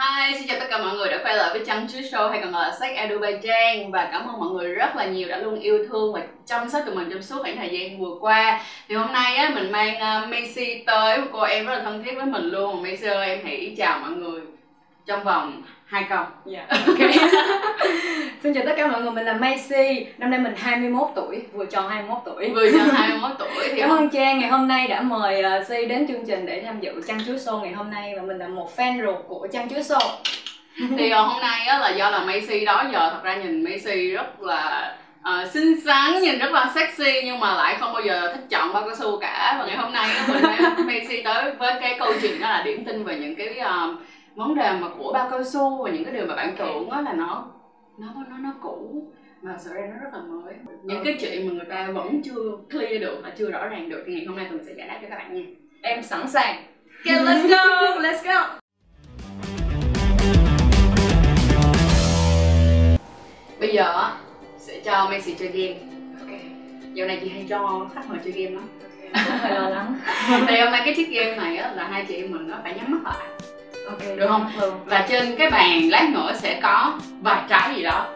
Hi, xin chào tất cả mọi người đã quay lại với Chăm Chú Show hay còn gọi là Sách Edu by Trang. Và cảm ơn mọi người rất là nhiều đã luôn yêu thương và chăm sóc tụi mình trong suốt khoảng thời gian vừa qua. Thì hôm nay á, mình mang uh, Macy tới, một cô em rất là thân thiết với mình luôn. Macy ơi, em hãy chào mọi người trong vòng hai câu. Dạ, ok. Xin chào tất cả mọi người, mình là Macy. Năm nay mình 21 tuổi, vừa tròn 21 tuổi. Vừa tròn 21 tuổi thì Cảm ơn Trang ngày hôm nay đã mời uh, Si đến chương trình để tham dự Chăn Chuối Show ngày hôm nay Và mình là một fan ruột của Chăn Chuối Show Thì uh, hôm nay á, là do là Macy đó giờ thật ra nhìn Macy rất là uh, xinh xắn nhìn rất là sexy nhưng mà lại không bao giờ thích chọn bao cao su cả. Và ngày hôm nay á, mình Macy tới với cái câu chuyện đó là điểm tin về những cái uh, vấn đề mà của bao cao su và những cái điều mà bạn tưởng á là nó nó nó nó cũ. Mà thật ra nó rất là mới. Những cái chuyện mà người ta vẫn chưa clear được và chưa rõ ràng được thì ngày hôm nay mình sẽ giải đáp cho các bạn nha. Em sẵn sàng. Okay, let's go let's go. Bây giờ sẽ cho Messi chơi game. Ok. Dạo này chị hay cho khách mời chơi game lắm. Okay. hơi lo lắng. Thì hôm nay cái chiếc game này á là hai chị em mình nó phải nhắm mắt lại ok. Được không? Ừ. và trên cái bàn lát nữa sẽ có vài trái gì đó.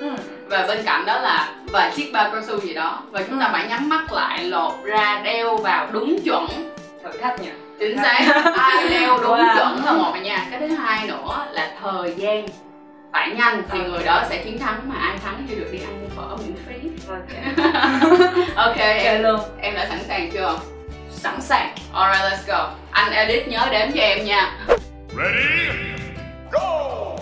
Ừ. và bên cạnh đó là vài chiếc bao cao su gì đó. Và chúng ta ừ. phải nhắm mắt lại lột ra đeo vào đúng chuẩn. Thử thách nhỉ? Chính xác. ai đeo đúng wow. chuẩn là một nha. Cái thứ hai nữa là thời gian. Phải nhanh thì người đó sẽ chiến thắng mà ai thắng thì được đi ăn phở miễn phí. Ok. Ok em luôn. em đã sẵn sàng chưa? Sẵn sàng. Alright let's go. Anh edit nhớ đếm cho em nha Ready? Go!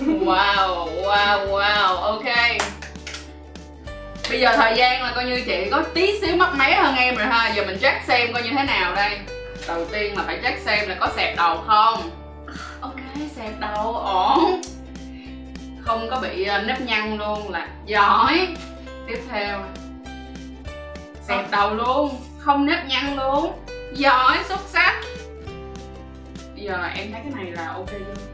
Wow, wow, wow, Bây giờ thời gian là coi như chị có tí xíu mất máy hơn em rồi ha. Giờ mình check xem coi như thế nào đây. Đầu tiên là phải check xem là có sẹp đầu không. Ok, sẹp đầu, ổn. Không có bị ờ, nếp nhăn luôn là giỏi. Tiếp theo. Sẹp đầu luôn, không nếp nhăn luôn. Giỏi, xuất sắc. Bây giờ em thấy cái này là ok chưa?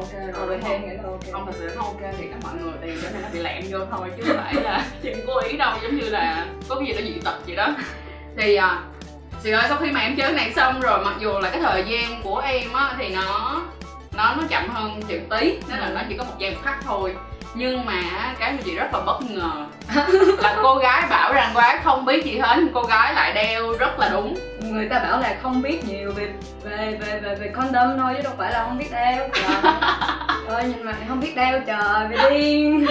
Ok rồi. Đúng không? nghĩ là ok. Không thật sự nó ok thì các mọi người thì cái này nó bị lẹm vô thôi chứ không phải là chuyện cố ý đâu giống như là có cái gì đó dị tật gì đó. Thì à, thì ơi sau khi mà em chơi này xong rồi mặc dù là cái thời gian của em á thì nó nó nó chậm hơn chừng tí nên là nó chỉ có một giây một khắc thôi nhưng mà cái mà chị rất là bất ngờ là cô gái bảo rằng cô gái không biết gì hết nhưng cô gái lại đeo rất là đúng. Người ta bảo là không biết nhiều về về về về, về condom thôi chứ đâu phải là không biết đeo trời nhìn mặt không biết đeo trời bị điên.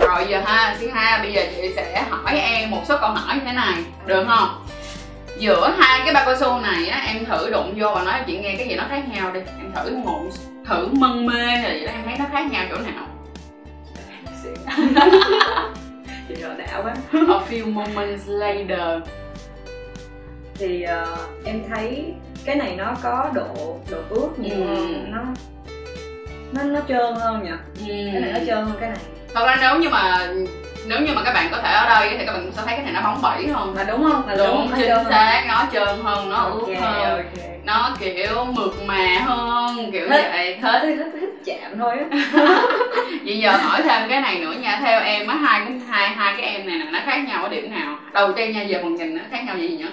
Rồi giờ ha xin ha bây giờ chị sẽ hỏi em một số câu hỏi như thế này được không? Giữa hai cái bao cao su này á em thử đụng vô và nói cho chị nghe cái gì nó khác nhau đi. Em thử một thử mân mê rồi vậy đó em thấy nó khác nhau chỗ nào chị rõ đã quá. A few moments later. Thì uh, em thấy cái này nó có độ độ ướt nhiều ừ. hơn. Nó nó nó trơn hơn nhỉ? Ừ. cái này nó trơn hơn cái này thật ra nếu như mà nếu như mà các bạn có thể ở đây thì các bạn cũng sẽ thấy cái này nó bóng bẩy hơn là đúng không? Là đúng, đúng chính xác nó trơn hơn nó okay, ướt hơn. okay. nó kiểu mượt mà hơn kiểu thích, vậy. Thích thích, thích, thích chạm thôi á. Vậy giờ hỏi thêm cái này nữa nha. Theo em á hai cái hai hai cái em này nè nó khác nhau ở điểm nào? Đầu tiên nha giờ mình nhìn nó khác nhau gì nhỉ?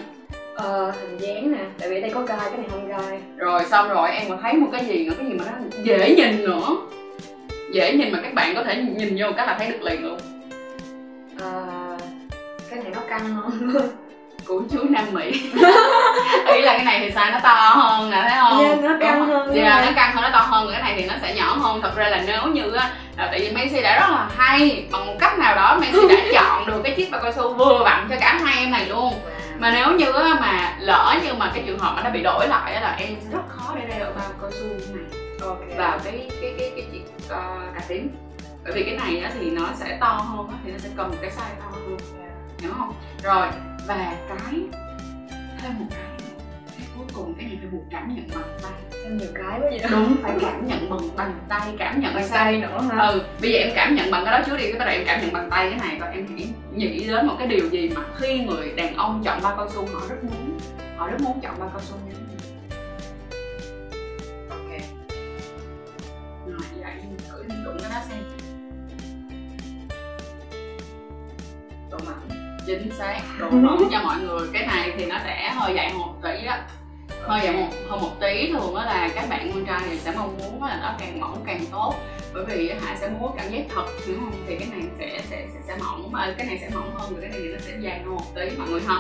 Ờ hình dáng nè. Tại vì đây có gai cái này không gai. Rồi xong rồi em còn thấy một cái gì nữa cái gì mà nó dễ nhìn nữa dễ nhìn mà các bạn có thể nhìn vô cái là thấy được liền luôn. Ờ cái này nó căng hơn của chú Nam Mỹ. Ý là cái này thì size nó to hơn nè thấy không? Yeah, nó căng hơn Dạ yeah, nó căng hơn nó to hơn cái này thì nó sẽ nhỏ hơn. Thật ra là nếu như á tại vì Messi đã rất là hay bằng một cách nào đó Messi đã chọn được cái chiếc bao cao su vừa vặn cho cả hai em này luôn. Mà nếu như mà lỡ như mà cái trường hợp mà nó bị đổi lại là em rất khó để đeo bao cao su này. Okay. vào cái cái cái cái chiếc uh, cà tím bởi vì cái này á, thì nó sẽ to hơn á, thì nó sẽ cần một cái size to hơn. Hiểu không? Rồi và cái thêm một cái cái cuối cùng cái này phải buộc cảm nhận bằng tay. Sao nhiều cái quá vậy? Đúng phải cảm nhận bằng bàn tay cảm nhận bằng tay nữa hả? Ừ bây giờ em cảm nhận bằng cái đó trước đi cái bắt đầu em cảm nhận bằng tay cái này và em nghĩ nghĩ đến một cái điều gì mà khi người đàn ông chọn ba cao su họ rất muốn họ rất muốn chọn ba cao su như chính xác. Độ mỏng cho mọi người. Cái này thì nó sẽ hơi dày một tí á hơi dày một hơn một tí thường đó là các bạn con trai thì sẽ mong muốn là nó càng mỏng càng tốt. Bởi vì hải sẽ muốn cảm giác thật đúng không? Thì cái này sẽ sẽ sẽ, sẽ mỏng mà cái này sẽ mỏng hơn và cái này thì nó sẽ dài hơn một tí mọi người ha.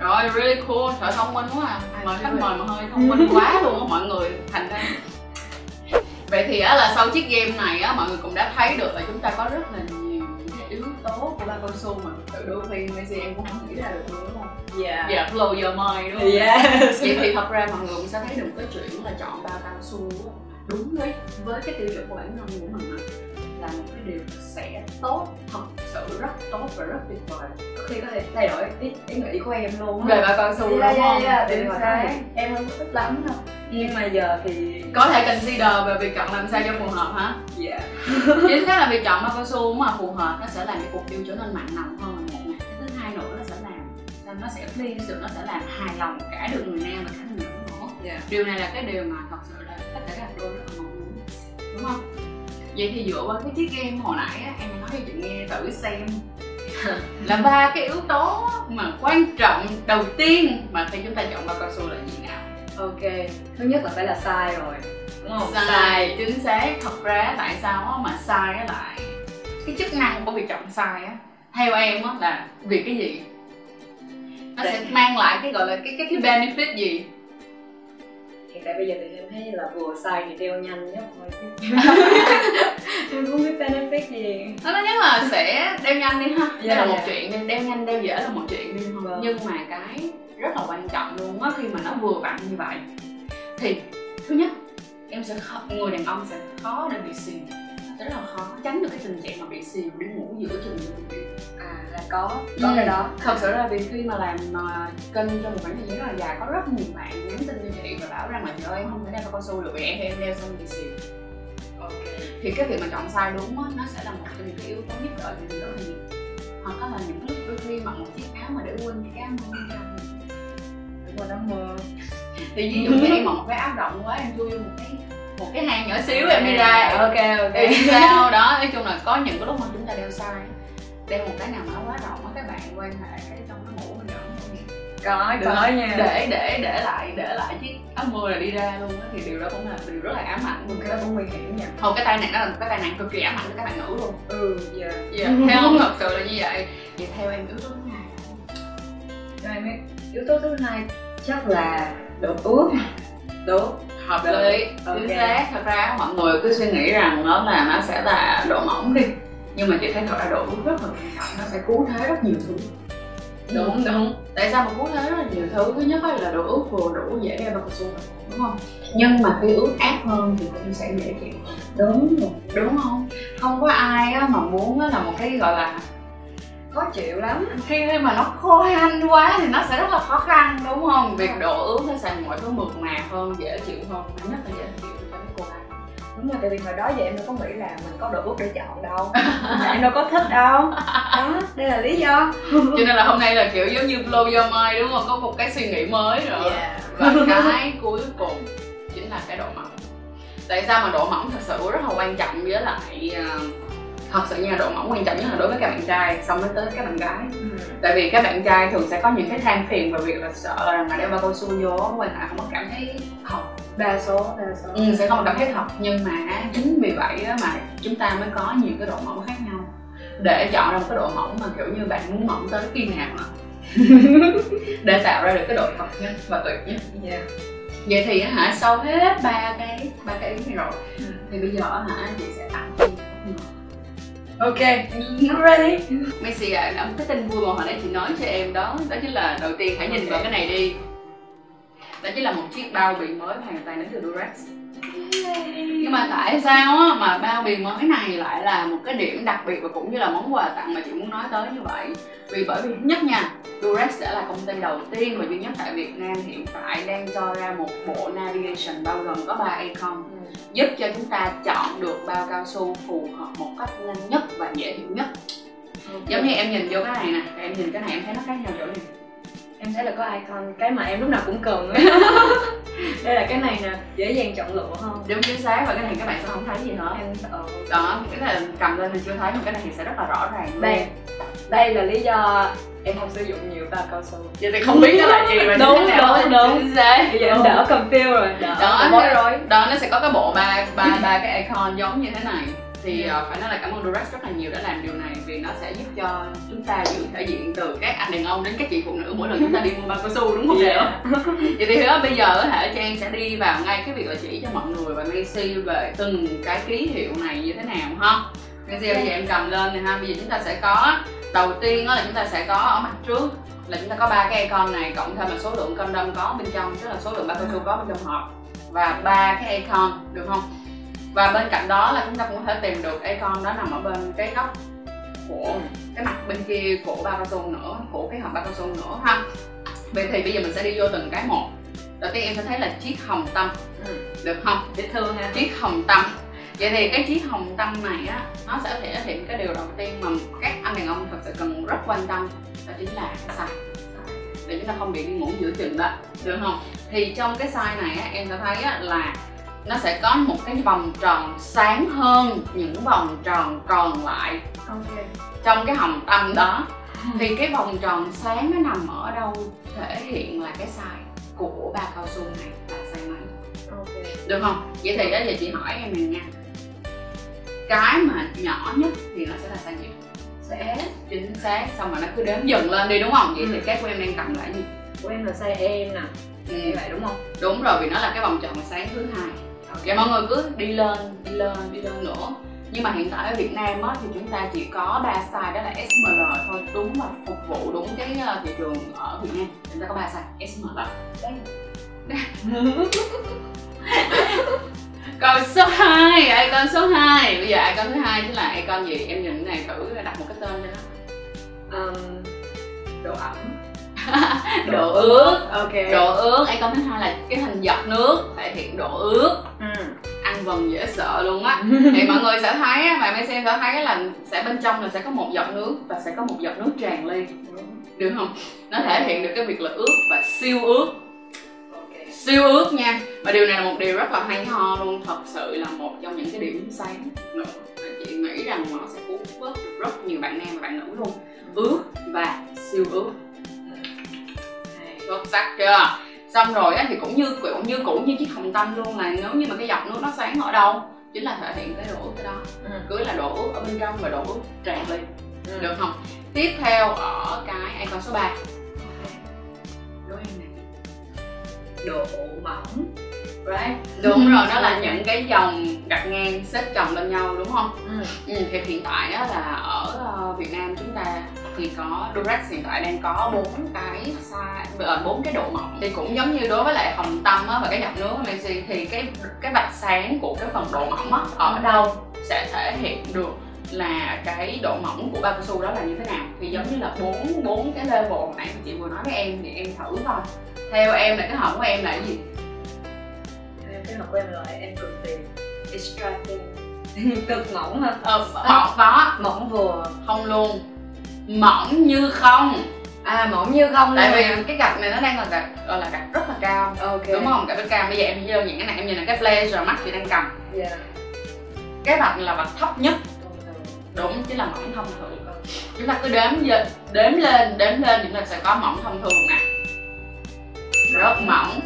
Rồi really cool. Trời thông minh quá à. Mời khách mời mà hơi thông minh quá luôn á mọi người. Thành ra vậy thì á là sau chiếc game này á mọi người cũng đã thấy được là chúng ta có rất là nhiều tố của ba cao su mà. Tự đôi khi Messi em cũng không nghĩ ra được luôn đúng không? Yeah dạ blow your mind đúng không? Yes. Vậy thì thật ra mọi người cũng sẽ thấy được một cái chuyện là chọn ba cao su đúng với với cái tiêu chuẩn của bản thân của mình là một cái điều sẽ tốt thật sự rất tốt và rất tuyệt vời. Có khi có thể thay đổi ý, ý nghĩ của em luôn về cao su đúng yeah, yeah, không? yeah, xác. thấy em không thích lắm đâu. Nhưng mà giờ thì có thể consider về việc chọn làm sao cho phù hợp hả? Dạ chính xác là việc chọn ba cao su mà phù hợp nó sẽ làm cái cuộc yêu trở nên mặn nồng hơn là một nè cái thứ hai nữa nó sẽ làm nó sẽ please được nó sẽ làm hài lòng cả được người nam và cả người nữ nữa. Dạ điều này là cái điều mà thật sự là tất cả các đôi rất là mong muốn. Đúng không vậy thì dựa qua cái chiếc game hồi nãy á, em nói cho chị nghe thử xem. Là ba cái yếu tố mà quan trọng đầu tiên mà khi chúng ta chọn ba cao su là gì nào? Ok thứ nhất là phải là sai rồi đúng không? Sai chính xác. Thật ra tại sao mà sai á lại cái chức năng của việc chọn sai á theo em á là vì cái gì? Nó sẽ mang lại cái gọi là cái cái cái benefit gì hiện tại bây giờ thì em thấy là vừa sai thì đeo nhanh nhất thôi. Em không biết benefit gì. Nó thứ nhất là sẽ đeo nhanh đi ha. Đây Dạ, là một dạ. chuyện đi đeo nhanh đeo dễ là một chuyện đi không Vâng. nhưng mà cái rất là quan trọng luôn á khi mà nó vừa vặn như vậy thì thứ nhất em sẽ khó, người đàn ông sẽ khó để bị xì rất là khó tránh được cái tình trạng mà bị xì đi ngủ giữa chừng à là có có Ừ. cái đó. Thật sự là vì khi mà làm mà kênh trong một khoảng thời gian rất là dài có rất nhiều bạn nhắn tin cho chị và bảo rằng là trời ơi em không thể đeo cao su được vì em em đeo xong bị xì. Ok. Thì cái việc mà chọn sai đúng á nó sẽ là một trong những cái yếu tố giúp đỡ cho mình rất là nhiều. Hoặc là những lúc đôi khi mặc một chiếc áo mà để quên cái áo mưa đúng rồi mưa thì ví dụ như em mặc một cái áo rộng quá em chui vô một cái một cái hang nhỏ xíu em đi ra. Ok ok. Thì sao đó nói chung là có những cái lúc mà chúng ta đeo sai. Đeo một cái nào mà nó quá rộng á các bạn quan hệ cái trong cái mũ mình rộng không nhỉ? có Được. có nha. Để để để lại để lại chiếc áo mưa là đi ra luôn á thì điều đó cũng là điều rất là ám ảnh. Cái đó cũng nguy hiểm nha. Không cái tai nạn đó là một cái tai nạn cực kỳ ám ảnh với các bạn nữ luôn. Ừ dạ. Dạ, theo không thật sự là như vậy. Vậy theo em yếu tố thứ hai? Rồi yếu tố thứ hai chắc là độ ướt. Đúng Hợp lý, chính xác. Thật ra mọi người cứ suy nghĩ rằng nó là nó sẽ là độ mỏng đi. Nhưng mà chị thấy thật ra độ rất là quan trọng. Nó sẽ cứu thế rất nhiều thứ. Đúng đúng. Tại sao mà cứu thế rất là nhiều thứ? Thứ nhất là độ ướt vừa đủ dễ đeo vào su Đúng không? Nhưng mà khi ướt át hơn thì cũng sẽ dễ chịu. Đúng Đúng không? Không có ai á mà muốn là một cái gọi là khó chịu lắm. Khi mà nó khô hanh quá thì nó sẽ rất là khó khăn đúng không? Việc độ ướt nó sẽ mọi thứ mượt mà hơn dễ chịu hơn. Mà nhất là dễ chịu cho mấy cô gái đúng rồi tại vì hồi đó giờ em đâu có nghĩ là mình có độ ướt để chọn đâu. Em đâu có thích đâu. Đó đây là lý do. Cho nên là hôm nay là kiểu giống như blow your mind đúng không? Có một cái suy nghĩ mới rồi. Yeah. và cái cuối cùng chính là cái độ mỏng. Tại sao mà độ mỏng thật sự rất là quan trọng với lại ờ, thật sự nha độ mỏng quan trọng nhất là đối với các bạn trai xong mới tới các bạn gái. Tại vì các bạn trai thường sẽ có những cái than phiền về việc là sợ rằng là đeo bao cao su vô quan lại không có cảm thấy thật đa số đa số. Ừ, sẽ không cảm thấy thật nhưng mà chính vì vậy mà chúng ta mới có nhiều cái độ mỏng khác nhau. Để chọn ra một cái độ mỏng mà kiểu như bạn muốn mỏng tới khi nào á. Để tạo ra được cái độ thật nhất và tuyệt nhất. Yeah. vậy thì hả sau hết ba cái ba cái ý này rồi Ừ. thì bây giờ hả chị sẽ tặng em ok I'm ready. Messi à, cái tin vui mà hồi nãy chị nói cho em đó. Đó chính là đầu tiên hãy nhìn vào cái này đi. Đó chính là một chiếc bao bì mới hoàn toàn đến từ Durex. Nhưng mà tại sao á mà bao bì mới này lại là một cái điểm đặc biệt và cũng như là món quà tặng mà chị muốn nói tới như vậy? Vì bởi vì nhất nha Durex đã là công ty đầu tiên và duy nhất tại Việt Nam hiện tại đang cho ra một bộ navigation bao gồm có 3 icon giúp cho chúng ta chọn được bao cao su phù hợp một cách nhanh nhất và dễ hiểu nhất. Giống như em nhìn vô cái này nè em nhìn cái này em thấy nó khác nhau chỗ gì? Em thấy là có icon cái mà em lúc nào cũng cần đây là cái này nè dễ dàng chọn lựa hơn. Đúng chính xác và cái này các bạn sẽ không thấy gì hết. Em ờ, đó cái này cầm lên thì chưa thấy nhưng cái này thì sẽ rất là rõ ràng luôn. đây đây là lý do em không sử dụng nhiều bao cao su. Vậy thì không biết nó là gì mà Đúng, đúng, bây giờ em đỡ confuse rồi. Đỡ đó bối rối đó nó sẽ có cái bộ ba ba ba cái icon giống như thế này. Thì uh, phải nói là cảm ơn Durex rất là nhiều đã làm điều này vì nó sẽ giúp cho chúng ta giữ thể diện từ các anh đàn ông đến các chị phụ nữ mỗi lần chúng ta đi mua bao cao su đúng không Yeah. vậy thì hứa bây giờ hả Trang sẽ đi vào ngay cái việc là chỉ cho mọi người và Macy về từng cái ký hiệu này như thế nào ha. Macy bây giờ em cầm lên này ha. Bây giờ chúng ta sẽ có đầu tiên đó là chúng ta sẽ có ở mặt trước là chúng ta có ba cái icon này cộng thêm là số lượng condom có bên trong tức là số lượng bao cao su có bên trong hộp và ba cái icon được không? Và bên cạnh đó là chúng ta cũng có thể tìm được icon đó nằm ở bên cái góc của cái mặt bên kia của bao cao su nữa của cái hộp bao cao su nữa ha. Vậy thì bây giờ mình sẽ đi vô từng cái một. Đầu tiên em sẽ thấy là chiếc hồng tâm Ừ. được không? Dễ thương ha. Chiếc hồng tâm. Vậy thì cái chiếc hồng tâm này á nó sẽ thể hiện cái điều đầu tiên mà các anh đàn ông thật sự cần rất quan tâm đó chính là cái size để chúng ta không bị đi ngủ giữa chừng đó được không? Thì trong cái size này á em sẽ thấy á là nó sẽ có một cái vòng tròn sáng hơn những vòng tròn còn lại. Ok. Trong cái hồng tâm đó. Thì cái vòng tròn sáng nó nằm ở đâu? Thể hiện là cái size của ba cao su này là size mấy? Ok. Được không? Vậy thì đó giờ chị hỏi em này nha. Cái mà nhỏ nhất thì nó sẽ là size gì sẽ chính xác xong rồi nó cứ đếm dần lên đi đúng không? Vậy thì Ừ. cái của em đang cầm lại gì? Của em là size em nè. Ừ. như vậy đúng không? Đúng rồi vì nó là cái vòng tròn sáng thứ hai. Vậy mọi người cứ đi lên đi lên đi lên nữa. Nhưng mà hiện tại ở Việt Nam á, thì chúng ta chỉ có ba size đó là SML thôi. Đúng là phục vụ đúng cái ờ, thị trường ở Việt Nam. Chúng ta có ba size SML Còn số 2, icon số 2 Bây giờ icon thứ hai chính là icon gì? Em nhìn cái này thử đặt một cái tên cho nó. Um, độ ẩm. Độ ướt. ok. Độ ướt, icon thứ hai là cái hình giọt nước Thể hiện độ ướt. Ừ. Ăn vần dễ sợ luôn á. Thì mọi người sẽ thấy, á, bạn xem sẽ thấy là sẽ bên trong là sẽ có một giọt nước Và sẽ có một giọt nước tràn ly Được không? Nó thể hiện được cái việc là ướt và siêu ướt siêu ướt nha. Và điều này là một điều rất là hay ho luôn. Thật sự là một trong những cái điểm sáng nữa. Mà chị nghĩ rằng nó sẽ cuốn hút được rất nhiều bạn nam và bạn nữ luôn. Ướt và siêu ướt xuất sắc chưa? Xong rồi á thì cũng như cũng như cũ như chiếc hồng tâm luôn là nếu như mà cái giọt nước nó sáng ở đâu chính là thể hiện cái độ ướt cái đó. Ừ. cứ là độ ướt ở bên trong và độ ướt tràn ly Ừ. được không? Tiếp theo ở cái icon số 3 độ mỏng right? Đúng rồi nó là những cái dòng đặt ngang xếp chồng lên nhau đúng không? Ừ. ừ, thì hiện tại á, là ở ờ, Việt Nam chúng ta thì có Durex hiện tại đang có bốn cái size ờ, bốn cái độ mỏng. Thì cũng giống như đối với lại hồng tâm á, và cái giọt nước Macy thì cái cái vạch sáng của cái phần độ mỏng á, ở đâu sẽ thể hiện được là cái độ mỏng của bao su đó là như thế nào? Thì giống như là bốn bốn cái level hồi nãy mà chị vừa nói với em thì em thử coi theo em là cái hỏng của em là cái gì? Em cái học của em là em cực tìm extra thin cực mỏng hả? Ờ, mỏng có. Mỏng vừa. Không luôn. Mỏng như không. À mỏng như không tại vì cái gạch này nó đang là gạch gọi là gạch rất là cao. Ok. Đúng không? Gạch rất cao. Bây giờ em đơn giản cái này em nhìn là cái blazer mắt chị đang cầm. Dạ. Cái vạch là vạch thấp nhất đúng chính là mỏng thông thường chúng ta cứ đếm dơ- đếm lên đếm lên chúng ta sẽ có mỏng thông thường nè. Rất mỏng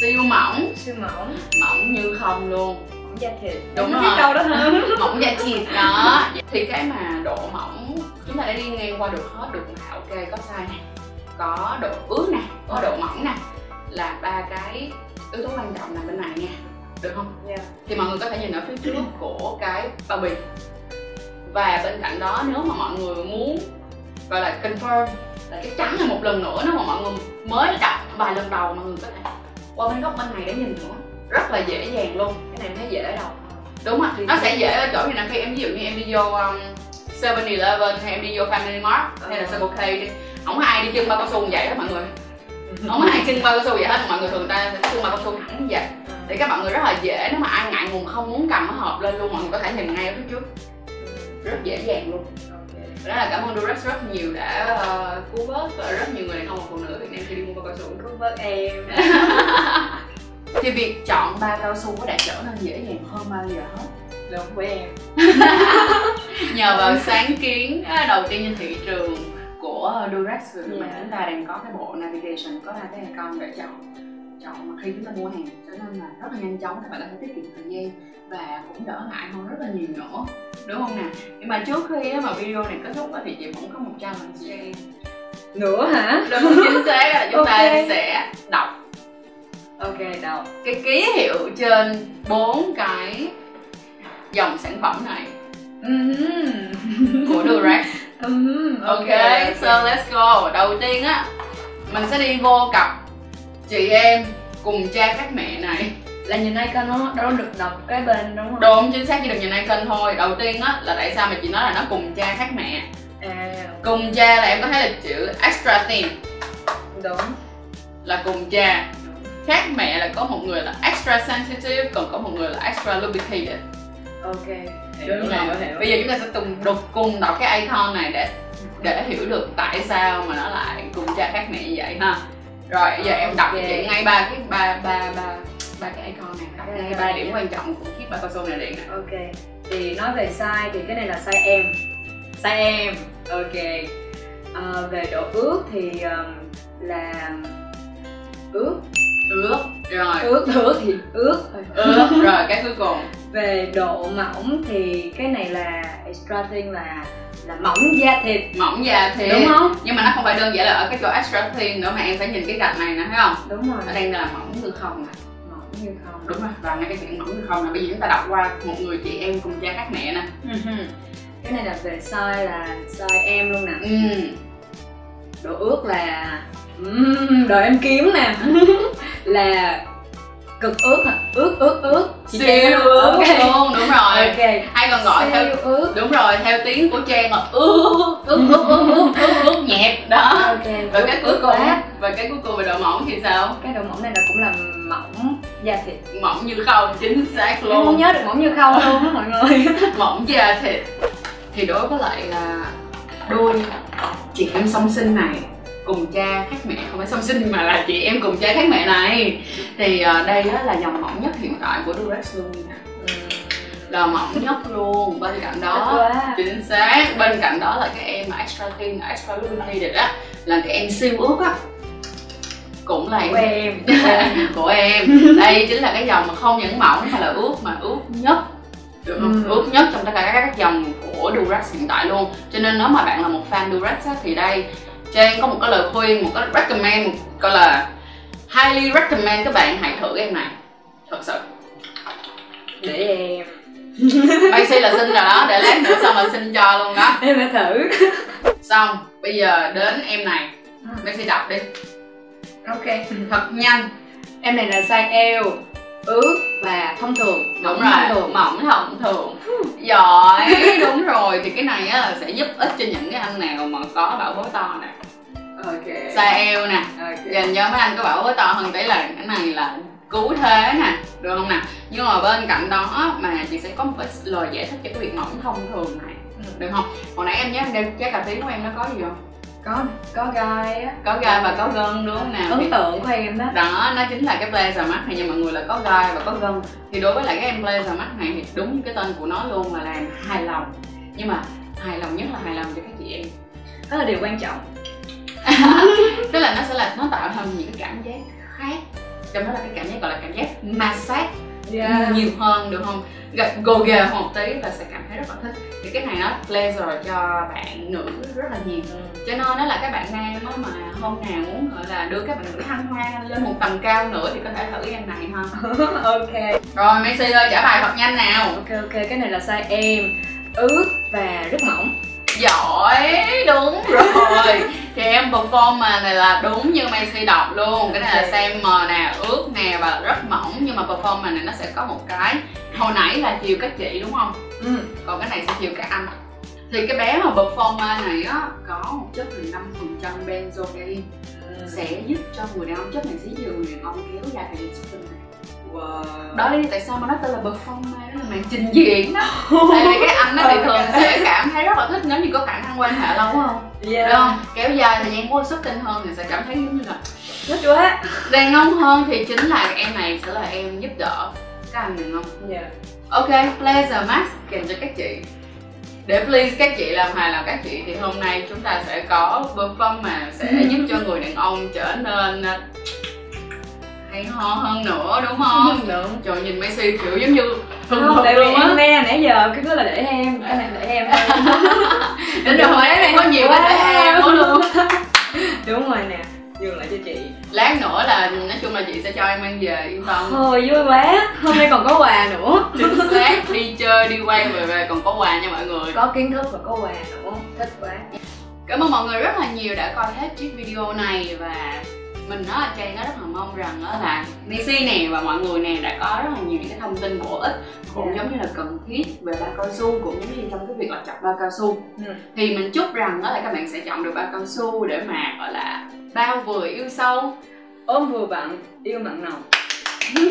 siêu mỏng. Siêu mỏng. Mỏng như không luôn. Mỏng da thịt. Đúng rồi. câu đó hơn mỏng da thịt đó. Thì cái mà độ mỏng chúng ta đã đi ngang qua được hết được là ok có size nè. Có độ ướt nè có độ mỏng nè. Là ba cái yếu tố quan trọng nằm bên này nha. Được không? Dạ. Thì mọi người có thể nhìn ở phía trước của cái bao bì và bên cạnh đó nếu mà mọi người muốn gọi là confirm là chắc chắn là một lần nữa nếu mà mọi người mới đọc vài lần đầu mọi người có thể qua bên góc bên này để nhìn nữa. Rất là dễ dàng luôn. Cái này nó dễ đâu? Đúng rồi. Nó sẽ dễ ở chỗ như là khi em ví dụ như em đi vô um, 7-Eleven hay em đi vô Family Mart hay là Ờ. Circle K đi không có ai đi chân bao cao su như vậy đó mọi người. Không có ai chân bao cao su vậy hết mọi người thường ta chân bao cao su thẳng như vậy. Thì các bạn người rất là dễ nếu mà ai ngại ngùng không muốn cầm nó hộp lên luôn mọi người có thể nhìn ngay ở phía trước rất dễ dàng luôn. Đó là cảm ơn Durex rất nhiều đã uh, cứu vớt và rất nhiều người đàn ông và phụ nữ Việt Nam khi đi mua bao cao su cứu vớt em. Thì việc chọn bao cao su có đã trở nên dễ dàng hơn bao giờ hết. Đúng với em. Nhờ vào sáng kiến à, đầu tiên trên thị trường của Durex mà Yeah. chúng ta đang có cái bộ navigation có hai cái icon để chọn chọn mà khi chúng ta mua hàng cho nên là rất là nhanh chóng các bạn có thể tiết kiệm thời gian và cũng đỡ ngại hơn rất là nhiều nữa. Đúng không nè nhưng mà trước khi mà video này kết thúc á, thì chị vẫn có một challenge em nữa hả? Đúng chính xác là chúng ta Ok. sẽ đọc. Ok đâu cái ký hiệu trên bốn cái dòng sản phẩm này. Của Durex Ok, so let's go. Đầu tiên á, mình sẽ đi vô cặp chị em cùng cha các mẹ này. là nhìn icon nó nó được đọc cái bên đúng không Đúng, chính xác chỉ được nhìn icon thôi. Đầu tiên á, là tại sao mà chị nói là nó cùng cha khác mẹ. à Cùng cha là em có thấy là chữ extra thin đúng là cùng cha. Khác mẹ là có một người là extra sensitive, còn có một người là extra lubricated. ok Đúng rồi Bây giờ chúng ta sẽ cùng đọc cùng đọc cái icon này để để hiểu được tại sao mà nó lại cùng cha khác mẹ như vậy ha. Rồi bây giờ em đọc cho Ok. chị ngay ba cái ba ba ba ba cái icon này, đọc ngay ba điểm quan trọng của chiếc ba cao su này điện nè. ok thì nói về size thì cái này là size em size em ok Ờ, về độ ướt thì um, là ướt Ướt. Rồi. ướt ướt thì ướt Ướt. Rồi cái cuối cùng. Về độ mỏng thì cái này là extra thin là là mỏng da thịt Mỏng da thì đúng không nhưng mà nó không phải đơn giản là ở cái chỗ extra thin nữa mà em phải nhìn cái gạch này nè thấy không? đúng rồi Nó đang là mỏng như không nè. mỏng như không Đúng rồi. Và ngay cái chữ mỏng như không nè. Bây giờ chúng ta đọc qua một người chị em cùng cha khác mẹ nè. cái này là về size là size em luôn nè Ừ. độ ướt là đợi em kiếm nè là cực ướt hả? Ướt ướt ướt Chị siêu ướt ok. Luôn đúng rồi. Ok. Hay còn gọi theo siêu ướt đúng rồi theo tiếng của trang là ướt ướt ướt ướt ướt ướt ướt nhẹp đó. Ok và cái cuối cùng và cái cuối cùng về độ mỏng thì sao? Cái độ mỏng này là cũng là mỏng. Da thịt mỏng như không chính xác em không luôn. nhớ được mỏng như không luôn á mọi người. Mỏng da thịt. Thì đối với lại là đôi chị em song sinh này cùng cha khác mẹ không phải song sinh mà là chị em cùng cha khác mẹ này. Thì ờ, đây đó là dòng mỏng nhất hiện tại của Durex luôn nè là mỏng nhất luôn bên cạnh đó chính xác bên cạnh đó là cái em mà extra thin extra lubricated á là cái em siêu ướt á. Cũng là của em. em. Của em. Đây chính là cái dòng mà không những mỏng mà là ướt mà ướt nhất được không? Ừ. ướt nhất trong tất cả các dòng của Durex hiện tại luôn. Cho nên nếu mà bạn là một fan Durex á, thì đây Trang có một cái lời khuyên một cái recommend một gọi là highly recommend các bạn hãy thử em này. Thật sự. Để em. Macy là xin rồi đó để lát nữa xong rồi xin cho luôn đó. Em phải thử. Xong bây giờ đến em này. Macy đọc đi. Ok. Thật nhanh. Em này là size eo ướt và thông thường. Đúng thông rồi. thường. Mỏng thông thường. Giỏi. Đúng rồi thì cái này á là sẽ giúp ích cho những cái anh nào mà có bảo bối to nè ok. Size eo nè? Ok. Dành cho mấy anh có bảo to hơn tí là cái này là cứu thế nè. Được không nè? Nhưng mà bên cạnh đó mà chị sẽ có một cái lời giải thích cho cái việc mỏng thông thường này. Được không? Hồi nãy em nhớ em đeo trái cà tím của em nó có gì không? Có có gai á. Có gai và có gân đúng không nào ấn tượng của em đó đó nó chính là cái blazer mask này nhưng mọi người là có gai và có gân. Thì đối với lại cái em blazer mask này thì đúng cái tên của nó luôn là làm hài lòng. Nhưng mà hài lòng nhất là hài lòng cho các chị em. Đó là điều quan trọng tức là nó sẽ là nó tạo ra những cái cảm giác khác. Trong đó là cái cảm giác gọi là cảm giác massage. Nhiều hơn được không? Gặp gồ ghề hơn một tí là sẽ cảm thấy rất là thích. Thì cái này nó blazer cho bạn nữ rất là nhiều. Cho nên đó là các bạn nam á mà hôm nào muốn gọi là đưa các bạn nữ hăng hoan lên một tầm cao nữa thì có thể thử em này ha. Ok. Rồi Messi ơi trả bài thật nhanh nào. Ok ok. Cái này là size em ướt và rất mỏng. Giỏi đúng rồi thì em perform mà này là đúng như Macy đọc luôn. Cái này là xem mờ nè ướt nè và rất mỏng. Nhưng mà perform mà này nó sẽ có một cái hồi nãy là chiều các chị đúng không? Ừ. còn cái này sẽ chiều các anh. Thì cái bé mà performer này á có một chất là năm phần trăm benzocaine Ừ. sẽ giúp cho người đàn ông chất này sẽ người đàn ông kéo dài thời gian xuất tinh wow. đó là lý do tại sao mà nó tên là performer đó là màn trình diễn đó. Tại vì cái anh đó thì thường sẽ cảm thấy rất là thích nếu như có khả năng quan hệ lâu không? Yeah. đúng không? Kéo dài thời gian của xuất tinh hơn thì sẽ cảm thấy giống như là thích quá đàn ông hơn thì chính là em này sẽ là em giúp đỡ các anh đàn ông yeah. ok pleasure max kèm cho các chị. Để please các chị làm hài lòng các chị thì hôm nay chúng ta sẽ có perform mà sẽ giúp cho người đàn ông trở nên hay ho hơn nữa đúng không? Đúng. Trời nhìn Messi kiểu giống như hừng không? tại vì em nghe nãy giờ cái đó là để em cái này để em. Đến rồi mấy này có nhiều cái để em quá luôn đúng rồi nè dừng lại cho chị. Lát nữa là nói chung là chị sẽ cho em mang về yên tâm. Thôi vui quá. Hôm nay còn có quà nữa. Chính xác đi chơi đi quay về về còn có quà nha mọi người. Có kiến thức và có quà nữa. Thích quá. Cảm ơn mọi người rất là nhiều đã coi hết chiếc video này và mình á Trang nó rất là mong rằng đó là Messi nè và mọi người nè đã có rất là nhiều những cái thông tin bổ ích cũng Dạ. giống như là cần thiết về bao cao su cũng giống như trong cái việc là chọn bao cao su Ừ. thì mình chúc rằng đó là các bạn sẽ chọn được bao cao su để mà gọi là bao vừa yêu sâu ôm vừa vặn yêu mặn nồng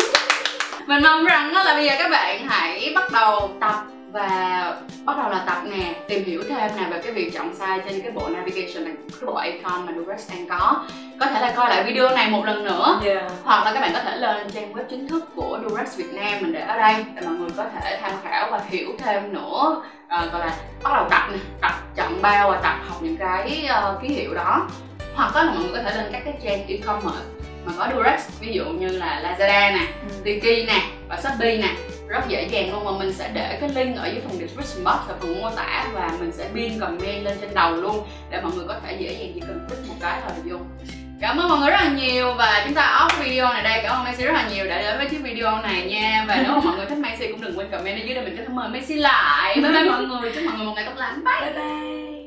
mình mong rằng đó là bây giờ các bạn hãy bắt đầu tập và bắt đầu là tập nè tìm hiểu thêm nè về cái việc chọn size trên cái bộ navigation này cái bộ icon mà Durex đang có. Có thể là coi lại video này một lần nữa. Yeah. hoặc là các bạn có thể lên trang web chính thức của Durex Việt Nam mình để ở đây để mọi người có thể tham khảo và hiểu thêm nữa. À, gọi là bắt đầu tập nè tập chọn bao và tập học những cái uh, ký hiệu đó. Hoặc là mọi người có thể lên các cái trang e-commerce mà có Durex ví dụ như là Lazada nè Tiki nè và Shopee nè rất dễ dàng luôn mà mình sẽ để cái link ở dưới phần description box và phần mô tả và mình sẽ pin comment lên trên đầu luôn để mọi người có thể dễ dàng chỉ cần click một cái thôi là vô. Cảm ơn mọi người rất là nhiều và chúng ta off video này đây. Cảm ơn Messi rất là nhiều đã đến với chiếc video này nha. Và nếu mà mọi người thích Messi cũng đừng quên comment ở dưới để mình cho thể mời Messi lại. Bye bye mọi người. Chúc mọi người một ngày tốt lành. Bye. Bye bye.